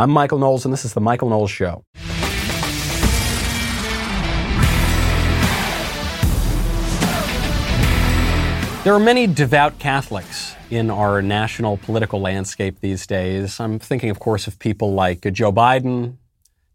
I'm Michael Knowles, and this is The Michael Knowles Show. There are many devout Catholics in our national political landscape these days. I'm thinking, of course, of people like Joe Biden,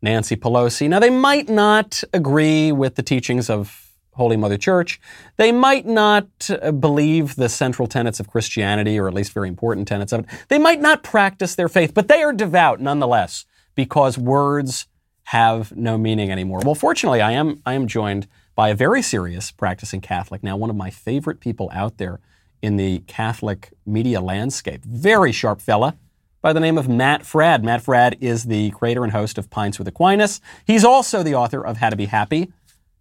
Nancy Pelosi. Now, they might not agree with the teachings of Holy Mother Church. They might not uh, believe the central tenets of Christianity, or at least very important tenets of it. They might not practice their faith, but they are devout nonetheless because words have no meaning anymore. Well, fortunately, I am, I am joined by a very serious practicing Catholic, now one of my favorite people out there in the Catholic media landscape. Very sharp fella by the name of Matt Fradd. Matt Fradd is the creator and host of Pints with Aquinas. He's also the author of How to Be Happy,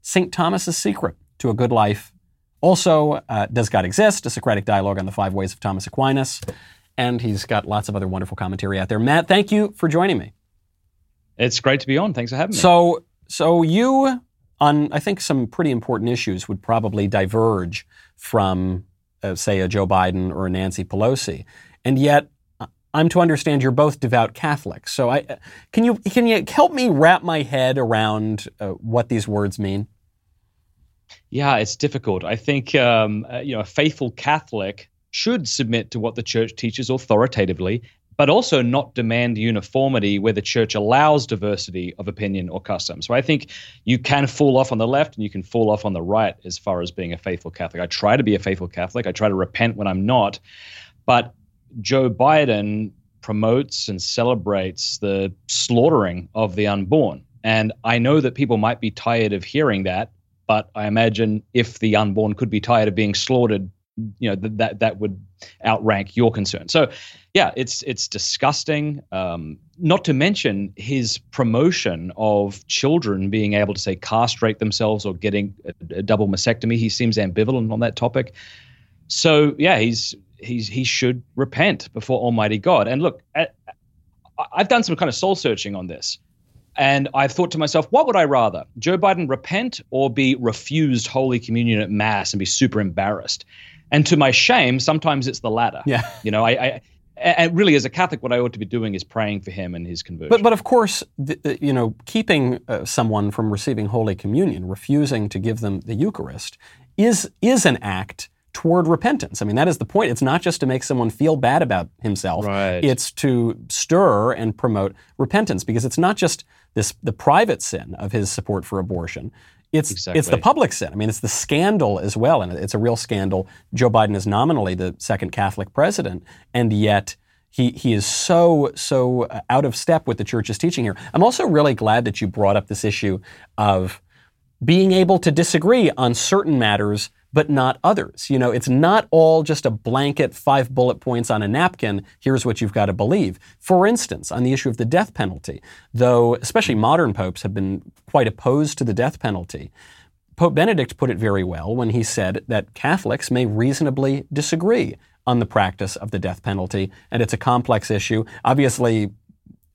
St. Thomas's Secret to a Good Life. Also, uh, Does God Exist? A Socratic Dialogue on the Five Ways of Thomas Aquinas. And he's got lots of other wonderful commentary out there. Matt, thank you for joining me. It's great to be on. Thanks for having me. So, so you on, I think, some pretty important issues would probably diverge from, uh, say, a Joe Biden or a Nancy Pelosi. And yet, uh, I'm to understand you're both devout Catholics. So, I, uh, can you can you help me wrap my head around uh, what these words mean? Yeah, it's difficult. I think um, uh, you know a faithful Catholic should submit to what the church teaches authoritatively but also not demand uniformity where the church allows diversity of opinion or custom. So I think you can fall off on the left and you can fall off on the right as far as being a faithful Catholic. I try to be a faithful Catholic. I try to repent when I'm not. But Joe Biden promotes and celebrates the slaughtering of the unborn. And I know that people might be tired of hearing that, but I imagine if the unborn could be tired of being slaughtered, you know, th- that that would outrank your concern. So yeah, it's it's disgusting. Um, not to mention his promotion of children being able to say castrate themselves or getting a, a double mastectomy. He seems ambivalent on that topic. So yeah, he's he's he should repent before Almighty God. And look, I've done some kind of soul searching on this. And I've thought to myself, what would I rather? Joe Biden repent or be refused Holy Communion at Mass and be super embarrassed? And to my shame, sometimes it's the latter. Yeah. You know, I, I and really, as a Catholic, what I ought to be doing is praying for him and his conversion. But, but of course, the, you know, keeping uh, someone from receiving Holy Communion, refusing to give them the Eucharist, is is an act toward repentance. I mean, that is the point. It's not just to make someone feel bad about himself. Right. It's to stir and promote repentance because it's not just this the private sin of his support for abortion. It's exactly. it's the public sin. I mean, it's the scandal as well, and it's a real scandal. Joe Biden is nominally the second Catholic president, and yet he he is so so uh, out of step with the church's teaching here. I'm also really glad that you brought up this issue of being able to disagree on certain matters but not others. You know, it's not all just a blanket five bullet points on a napkin, here's what you've got to believe. For instance, on the issue of the death penalty, though especially modern popes have been quite opposed to the death penalty, Pope Benedict put it very well when he said that Catholics may reasonably disagree on the practice of the death penalty, and it's a complex issue. Obviously,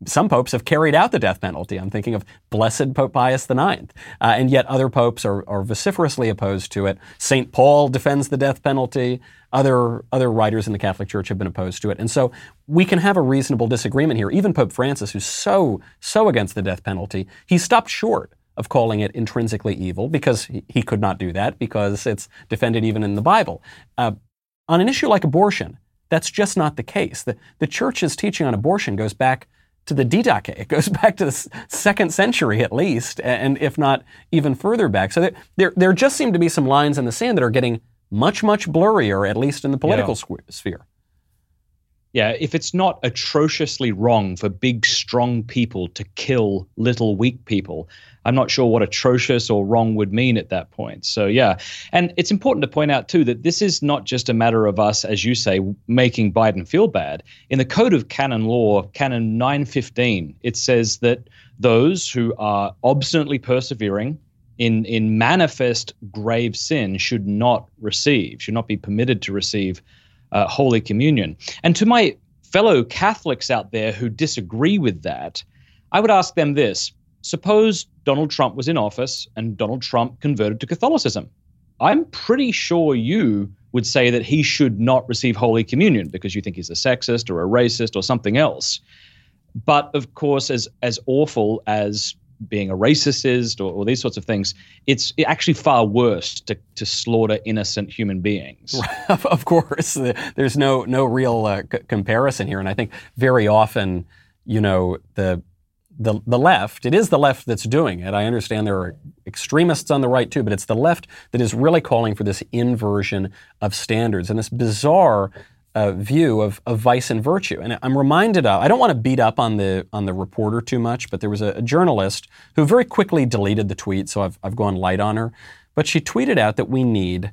some popes have carried out the death penalty. I'm thinking of Blessed Pope Pius IX. Uh, and yet other popes are, are, vociferously opposed to it. St. Paul defends the death penalty. Other, other writers in the Catholic Church have been opposed to it. And so we can have a reasonable disagreement here. Even Pope Francis, who's so, so against the death penalty, he stopped short of calling it intrinsically evil because he, he could not do that because it's defended even in the Bible. Uh, on an issue like abortion, that's just not the case. The, the church's teaching on abortion goes back to the Didache. It goes back to the second century at least, and if not even further back. So there, there, there just seem to be some lines in the sand that are getting much, much blurrier, at least in the political yeah. sphere. Yeah, if it's not atrociously wrong for big, strong people to kill little, weak people, I'm not sure what atrocious or wrong would mean at that point. So, yeah. And it's important to point out, too, that this is not just a matter of us, as you say, making Biden feel bad. In the Code of Canon Law, Canon 915, it says that those who are obstinately persevering in, in manifest grave sin should not receive, should not be permitted to receive uh, Holy Communion. And to my fellow Catholics out there who disagree with that, I would ask them this suppose Donald Trump was in office and Donald Trump converted to Catholicism. I'm pretty sure you would say that he should not receive Holy Communion because you think he's a sexist or a racist or something else. But of course, as as awful as being a racist is or, or, these sorts of things, it's actually far worse to, to slaughter innocent human beings. of course, there's no no real uh, c- comparison here, and I think very often, you know, the the the left. It is the left that's doing it. I understand there are extremists on the right too, but it's the left that is really calling for this inversion of standards and this bizarre uh, view of, of vice and virtue. And I'm reminded of, I don't want to beat up on the, on the reporter too much, but there was a, a journalist who very quickly deleted the tweet, so I've, I've gone light on her. But she tweeted out that we need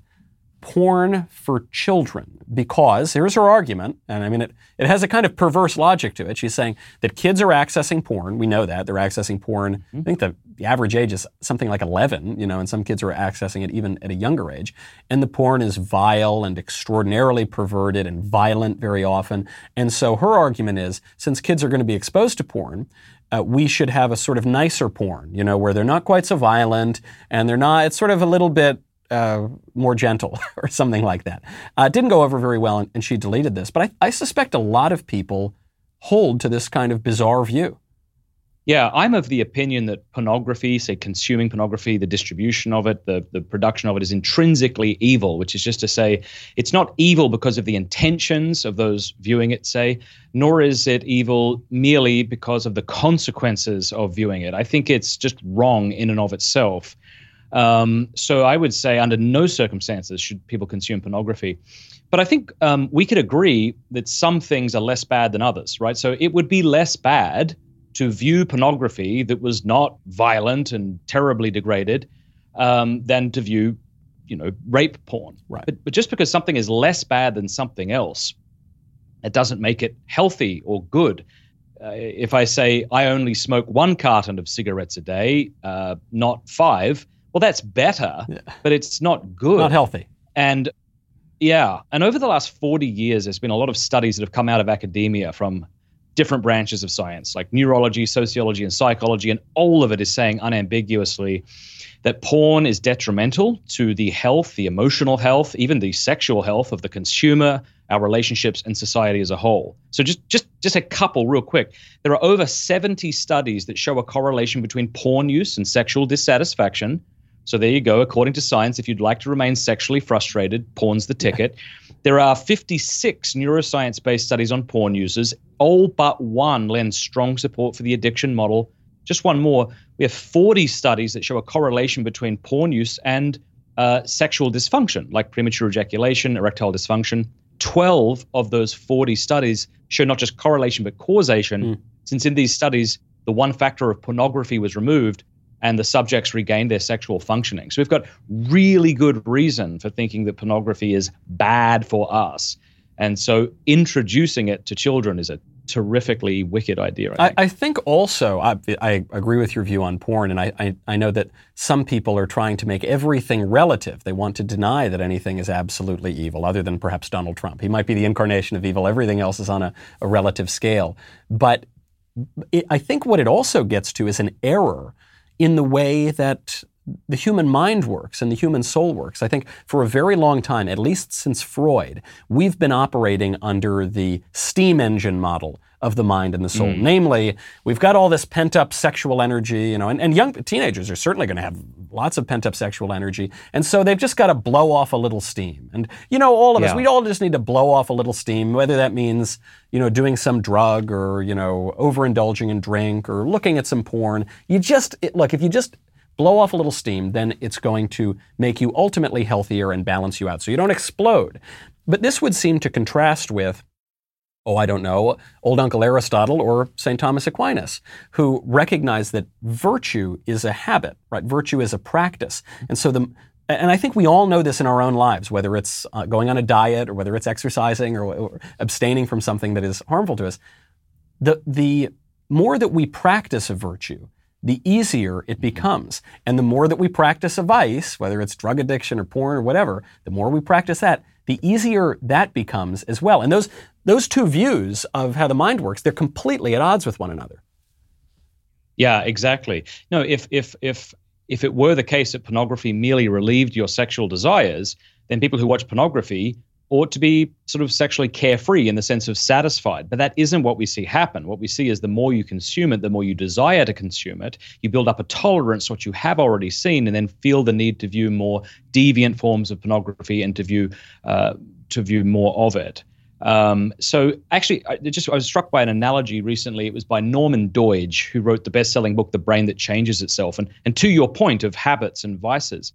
porn for children because here's her argument, and I mean, it, it has a kind of perverse logic to it. She's saying that kids are accessing porn. We know that. They're accessing porn. Mm-hmm. I think the, the average age is something like 11, you know, and some kids are accessing it even at a younger age. And the porn is vile and extraordinarily perverted and violent very often. And so her argument is since kids are going to be exposed to porn, uh, we should have a sort of nicer porn, you know, where they're not quite so violent and they're not, it's sort of a little bit uh, more gentle or something like that. Uh, didn't go over very well, and, and she deleted this. But I, I, suspect a lot of people hold to this kind of bizarre view. Yeah, I'm of the opinion that pornography, say consuming pornography, the distribution of it, the, the production of it is intrinsically evil, which is just to say it's not evil because of the intentions of those viewing it, say, nor is it evil merely because of the consequences of viewing it. I think it's just wrong in and of itself. Um, so I would say, under no circumstances should people consume pornography. But I think um, we could agree that some things are less bad than others, right? So it would be less bad to view pornography that was not violent and terribly degraded um, than to view, you know, rape porn. Right. But, but just because something is less bad than something else, it doesn't make it healthy or good. Uh, if I say I only smoke one carton of cigarettes a day, uh, not five, well, that's better, yeah. but it's not good. Not healthy. And yeah, and over the last 40 years, there's been a lot of studies that have come out of academia from different branches of science, like neurology, sociology, and psychology, and all of it is saying unambiguously that porn is detrimental to the health, the emotional health, even the sexual health of the consumer, our relationships, and society as a whole. So just just just a couple real quick. There are over 70 studies that show a correlation between porn use and sexual dissatisfaction so there you go. According to science, if you'd like to remain sexually frustrated, porn's the ticket. There are 56 neuroscience based studies on porn users. All but one lends strong support for the addiction model. Just one more. We have 40 studies that show a correlation between porn use and uh, sexual dysfunction, like premature ejaculation, erectile dysfunction. 12 of those 40 studies show not just correlation, but causation, mm. since in these studies, the one factor of pornography was removed and the subjects regain their sexual functioning. So we've got really good reason for thinking that pornography is bad for us. And so introducing it to children is a terrifically wicked idea. I think, I, I think also, I, I, agree with your view on porn, and I, I, I, know that some people are trying to make everything relative. They want to deny that anything is absolutely evil, other than perhaps Donald Trump. He might be the incarnation of evil. Everything else is on a, a relative scale. But it, I think what it also gets to is an error in the way that the human mind works and the human soul works. I think for a very long time, at least since Freud, we've been operating under the steam engine model of the mind and the soul. Mm. Namely, we've got all this pent up sexual energy, you know, and, and young teenagers are certainly going to have lots of pent up sexual energy. And so they've just got to blow off a little steam. And, you know, all of yeah. us, we all just need to blow off a little steam, whether that means, you know, doing some drug or, you know, overindulging in drink or looking at some porn. You just, it, look, if you just blow off a little steam, then it's going to make you ultimately healthier and balance you out so you don't explode. But this would seem to contrast with oh, I don't know, old Uncle Aristotle or St. Thomas Aquinas, who recognized that virtue is a habit, right? Virtue is a practice. And so the, and I think we all know this in our own lives, whether it's uh, going on a diet or whether it's exercising or, or abstaining from something that is harmful to us. The, the more that we practice a virtue, the easier it mm-hmm. becomes. And the more that we practice a vice, whether it's drug addiction or porn or whatever, the more we practice that, the easier that becomes as well. And those, those two views of how the mind works, they're completely at odds with one another. Yeah, exactly. No, if if if if it were the case that pornography merely relieved your sexual desires, then people who watch pornography ought to be sort of sexually carefree in the sense of satisfied. But that isn't what we see happen. What we see is the more you consume it, the more you desire to consume it. You build up a tolerance to what you have already seen, and then feel the need to view more deviant forms of pornography and to view uh, to view more of it. Um, so actually, I just I was struck by an analogy recently. It was by Norman Doidge, who wrote the best-selling book, The Brain That Changes Itself. And and to your point of habits and vices,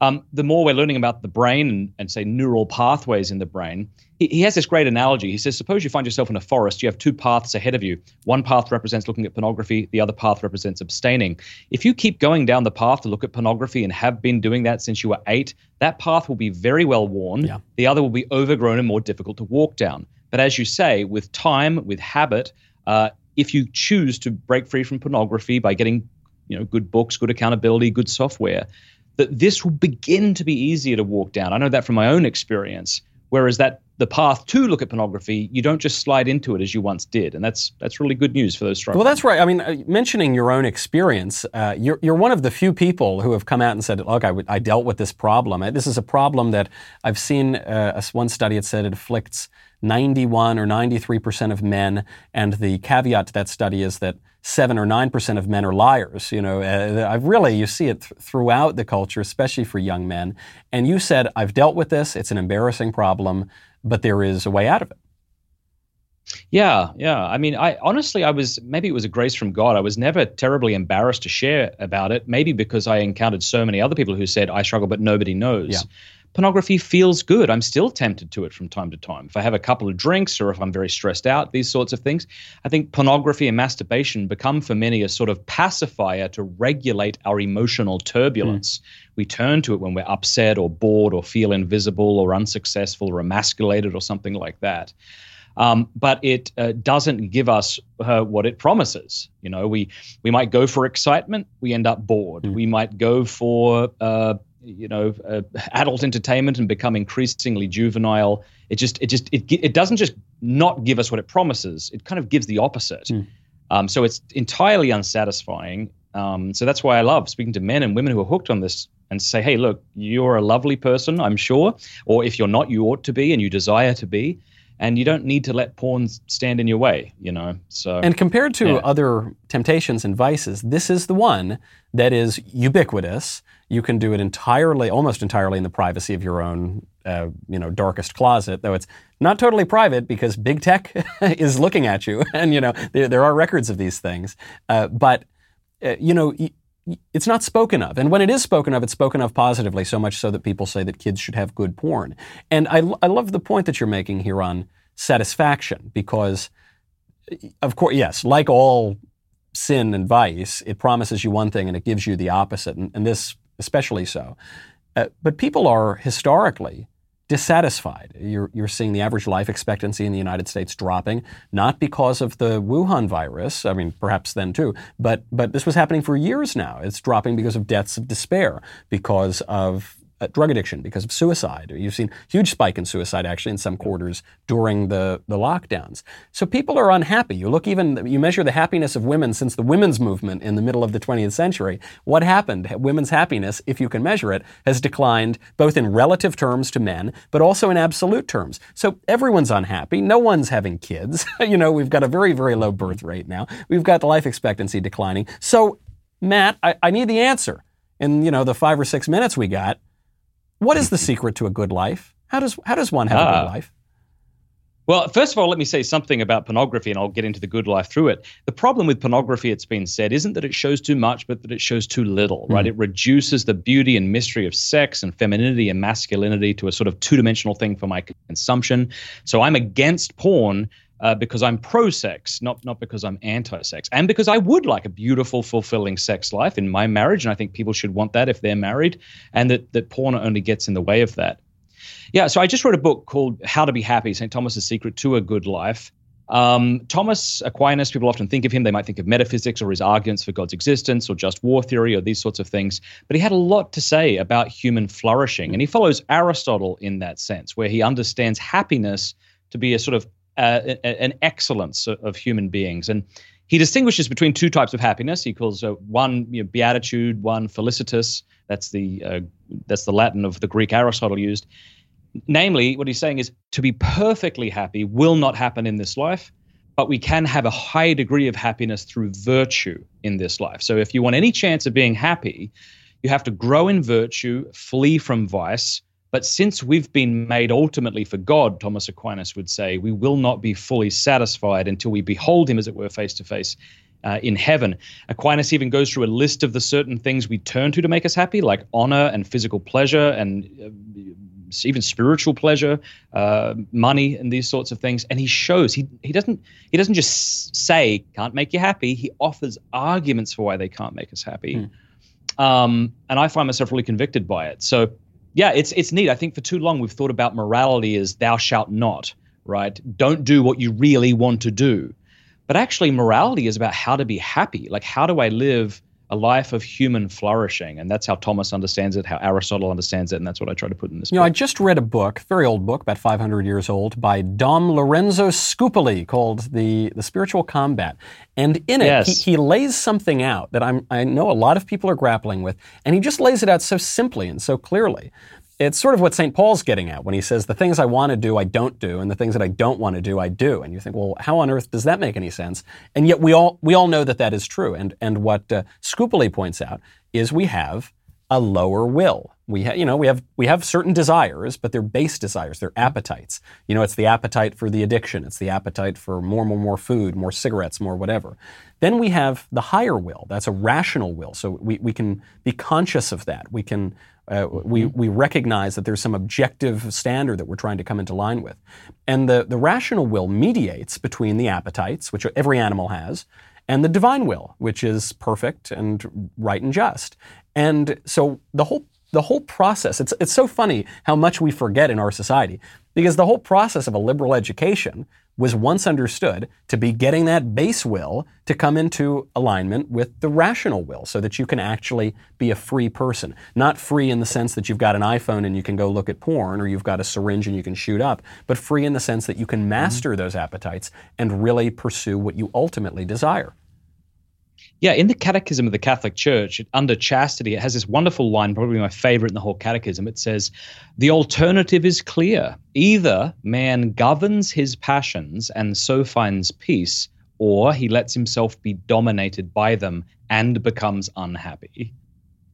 um, the more we're learning about the brain and, and say neural pathways in the brain, he, he, has this great analogy. He says, suppose you find yourself in a forest, you have two paths ahead of you. One path represents looking at pornography, the other path represents abstaining. If you keep going down the path to look at pornography and have been doing that since you were eight, that path will be very well worn. Yeah. The other will be overgrown and more difficult to walk down. But as you say, with time, with habit, uh, if you choose to break free from pornography by getting you know good books good accountability good software that this will begin to be easier to walk down. I know that from my own experience. Whereas that the path to look at pornography, you don't just slide into it as you once did, and that's that's really good news for those struggling. Well, that's right. I mean, uh, mentioning your own experience, uh, you're you're one of the few people who have come out and said, "Look, I, w- I dealt with this problem. This is a problem that I've seen." Uh, one study it said it afflicts 91 or 93 percent of men, and the caveat to that study is that seven or nine percent of men are liars. You know, uh, I've really you see it th- throughout the culture, especially for young men. And you said I've dealt with this. It's an embarrassing problem, but there is a way out of it. Yeah, yeah. I mean, I honestly, I was maybe it was a grace from God. I was never terribly embarrassed to share about it. Maybe because I encountered so many other people who said I struggle, but nobody knows. Yeah pornography feels good. I'm still tempted to it from time to time. If I have a couple of drinks or if I'm very stressed out, these sorts of things, I think pornography and masturbation become for many a sort of pacifier to regulate our emotional turbulence. Mm. We turn to it when we're upset or bored or feel invisible or unsuccessful or emasculated or something like that. Um, but it uh, doesn't give us uh, what it promises. You know, we we might go for excitement, we end up bored. Mm. We might go for uh, you know uh, adult entertainment and become increasingly juvenile it just it just it, it doesn't just not give us what it promises it kind of gives the opposite mm. um, so it's entirely unsatisfying um, so that's why i love speaking to men and women who are hooked on this and say hey look you're a lovely person i'm sure or if you're not you ought to be and you desire to be and you don't need to let porn stand in your way, you know. So And compared to yeah. other temptations and vices, this is the one that is ubiquitous. You can do it entirely, almost entirely in the privacy of your own, uh, you know, darkest closet. Though it's not totally private because big tech is looking at you, and you know there, there are records of these things. Uh, but uh, you know. Y- it's not spoken of. And when it is spoken of, it's spoken of positively, so much so that people say that kids should have good porn. And I, I love the point that you're making here on satisfaction, because, of course, yes, like all sin and vice, it promises you one thing and it gives you the opposite, and, and this especially so. Uh, but people are historically dissatisfied. You're, you're seeing the average life expectancy in the United States dropping, not because of the Wuhan virus, I mean, perhaps then too, but, but this was happening for years now. It's dropping because of deaths of despair, because of uh, drug addiction because of suicide. You've seen huge spike in suicide actually in some quarters during the, the lockdowns. So people are unhappy. You look even, you measure the happiness of women since the women's movement in the middle of the 20th century. What happened? Women's happiness, if you can measure it, has declined both in relative terms to men, but also in absolute terms. So everyone's unhappy. No one's having kids. you know, we've got a very, very low birth rate now. We've got the life expectancy declining. So, Matt, I, I need the answer. In, you know, the five or six minutes we got, what is the secret to a good life? How does how does one have ah. a good ah. life? Well, first of all, let me say something about pornography, and I'll get into the good life through it. The problem with pornography, it's been said, isn't that it shows too much, but that it shows too little, mm. right? It reduces the beauty and mystery of sex and femininity and masculinity to a sort of two dimensional thing for my consumption. So I'm against porn uh, because I'm pro sex, not, not because I'm anti sex, and because I would like a beautiful, fulfilling sex life in my marriage. And I think people should want that if they're married, and that, that porn only gets in the way of that. Yeah, so I just wrote a book called How to Be Happy St. Thomas's Secret to a Good Life. Um, Thomas Aquinas, people often think of him, they might think of metaphysics or his arguments for God's existence or just war theory or these sorts of things. But he had a lot to say about human flourishing. And he follows Aristotle in that sense, where he understands happiness to be a sort of uh, an excellence of human beings. And he distinguishes between two types of happiness. He calls uh, one you know, beatitude, one felicitas. That's the uh, that's the Latin of the Greek Aristotle used. namely, what he's saying is to be perfectly happy will not happen in this life, but we can have a high degree of happiness through virtue in this life. So if you want any chance of being happy, you have to grow in virtue, flee from vice. But since we've been made ultimately for God, Thomas Aquinas would say, we will not be fully satisfied until we behold him, as it were, face to face uh, in heaven. Aquinas even goes through a list of the certain things we turn to to make us happy, like honor and physical pleasure and uh, even spiritual pleasure, uh, money, and these sorts of things. And he shows he he doesn't he doesn't just say can't make you happy. He offers arguments for why they can't make us happy. Hmm. Um, and I find myself really convicted by it. So yeah, it's it's neat. I think for too long we've thought about morality as thou shalt not, right? Don't do what you really want to do. But actually, morality is about how to be happy. Like, how do I live a life of human flourishing? And that's how Thomas understands it, how Aristotle understands it, and that's what I try to put in this. You book. know, I just read a book, very old book, about 500 years old, by Dom Lorenzo Scupoli called "The the Spiritual Combat," and in it, yes. he, he lays something out that I'm I know a lot of people are grappling with, and he just lays it out so simply and so clearly it's sort of what St. Paul's getting at when he says, the things I want to do, I don't do, and the things that I don't want to do, I do. And you think, well, how on earth does that make any sense? And yet we all, we all know that that is true. And, and what uh, Scupoli points out is we have a lower will. We ha- you know, we have, we have certain desires, but they're base desires, they're appetites. You know, it's the appetite for the addiction, it's the appetite for more, more, more food, more cigarettes, more whatever. Then we have the higher will. That's a rational will. So we, we can be conscious of that. We can uh, we, mm-hmm. we recognize that there's some objective standard that we're trying to come into line with. And the, the rational will mediates between the appetites, which every animal has, and the divine will, which is perfect and right and just. And so the whole the whole process, it's, it's so funny how much we forget in our society because the whole process of a liberal education was once understood to be getting that base will to come into alignment with the rational will so that you can actually be a free person. Not free in the sense that you've got an iPhone and you can go look at porn or you've got a syringe and you can shoot up, but free in the sense that you can master mm-hmm. those appetites and really pursue what you ultimately desire. Yeah, in the Catechism of the Catholic Church, under chastity, it has this wonderful line, probably my favorite in the whole catechism. It says, The alternative is clear. Either man governs his passions and so finds peace, or he lets himself be dominated by them and becomes unhappy.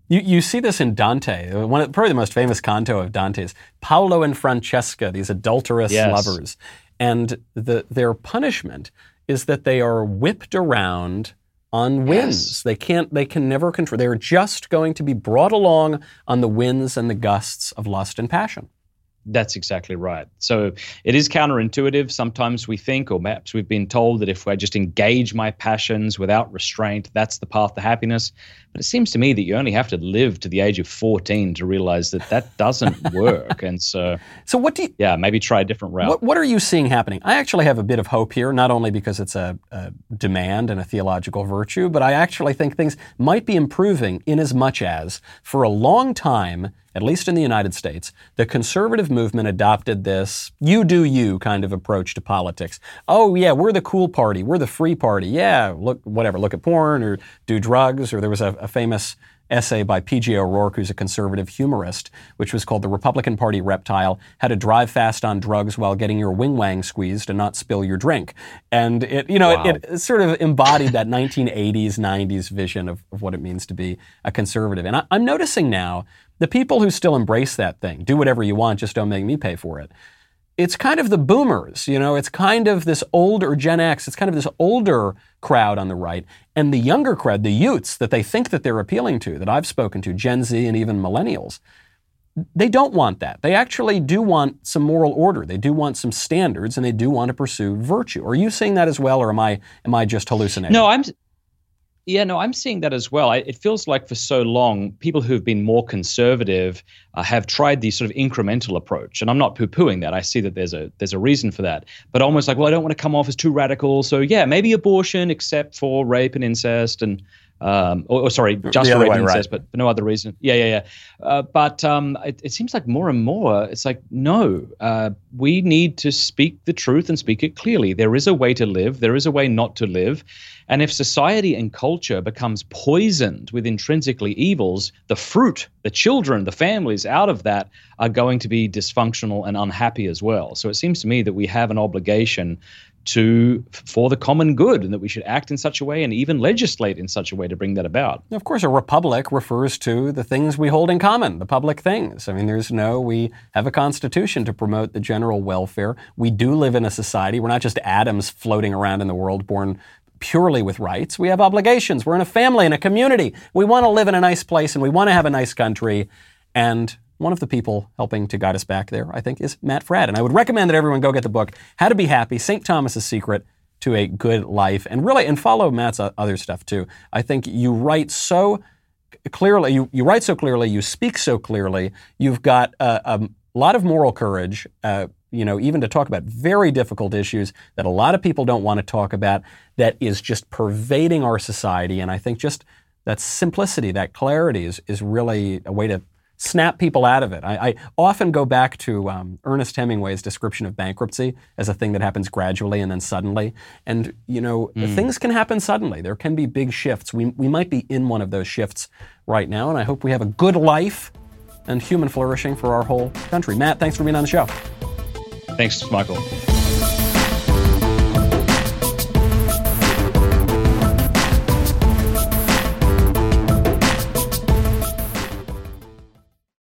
You, you see this in Dante. One of, probably the most famous canto of Dante's Paolo and Francesca, these adulterous yes. lovers. And the, their punishment is that they are whipped around on winds. Yes. They can't they can never control. They're just going to be brought along on the winds and the gusts of lust and passion. That's exactly right. So it is counterintuitive. Sometimes we think, or perhaps we've been told, that if I just engage my passions without restraint, that's the path to happiness. But it seems to me that you only have to live to the age of 14 to realize that that doesn't work. And so, so what do you, yeah, maybe try a different route. What, what are you seeing happening? I actually have a bit of hope here, not only because it's a, a demand and a theological virtue, but I actually think things might be improving in as much as for a long time, at least in the United States, the conservative movement adopted this you do you kind of approach to politics. Oh, yeah, we're the cool party. We're the free party. Yeah, look, whatever, look at porn or do drugs. Or there was a, a famous essay by P.J. O'Rourke, who's a conservative humorist, which was called The Republican Party Reptile How to Drive Fast on Drugs While Getting Your Wing Wang Squeezed and Not Spill Your Drink. And it, you know, wow. it, it, sort of embodied that 1980s, 90s vision of, of, what it means to be a conservative. And I, I'm noticing now the people who still embrace that thing, do whatever you want, just don't make me pay for it. It's kind of the boomers, you know, it's kind of this older Gen X, it's kind of this older crowd on the right, and the younger crowd, the youths that they think that they're appealing to, that I've spoken to, Gen Z and even millennials, they don't want that. They actually do want some moral order. They do want some standards, and they do want to pursue virtue. Are you seeing that as well, or am I am I just hallucinating? No, I'm yeah, no, I'm seeing that as well. I, it feels like for so long, people who've been more conservative uh, have tried the sort of incremental approach, and I'm not poo-pooing that. I see that there's a there's a reason for that, but almost like, well, I don't want to come off as too radical, so yeah, maybe abortion, except for rape and incest, and Um, or, or, sorry, just the for way, right. but for no other reason. Yeah, yeah, yeah. Uh, but um, it, it, seems like more and more, it's like, no, uh, we need to speak the truth and speak it clearly. There is a way to live, there is a way not to live. And if society and culture becomes poisoned with intrinsically evils, the fruit, the children, the families out of that are going to be dysfunctional and unhappy as well. So it seems to me that we have an obligation to for the common good and that we should act in such a way and even legislate in such a way to bring that about. Of course, a republic refers to the things we hold in common, the public things. I mean, there's no, we have a constitution to promote the general welfare. We do live in a society. We're not just atoms floating around in the world born purely with rights. We have obligations. We're in a family, in a community. We want to live in a nice place and we want to have a nice country. And one of the people helping to guide us back there, I think, is Matt Fradd. And I would recommend that everyone go get the book, How to Be Happy, St. Thomas's Secret to a Good Life, and really, and follow Matt's other stuff too. I think you write so clearly, you, you write so clearly, you speak so clearly, you've got a, a lot of moral courage, uh, you know, even to talk about very difficult issues that a lot of people don't want to talk about, that is just pervading our society. And I think just that simplicity, that clarity is, is really a way to snap people out of it. I, I often go back to um, Ernest Hemingway's description of bankruptcy as a thing that happens gradually and then suddenly. And, you know, mm. things can happen suddenly. There can be big shifts. We, we might be in one of those shifts right now, and I hope we have a good life and human flourishing for our whole country. Matt, thanks for being on the show. Thanks, Michael.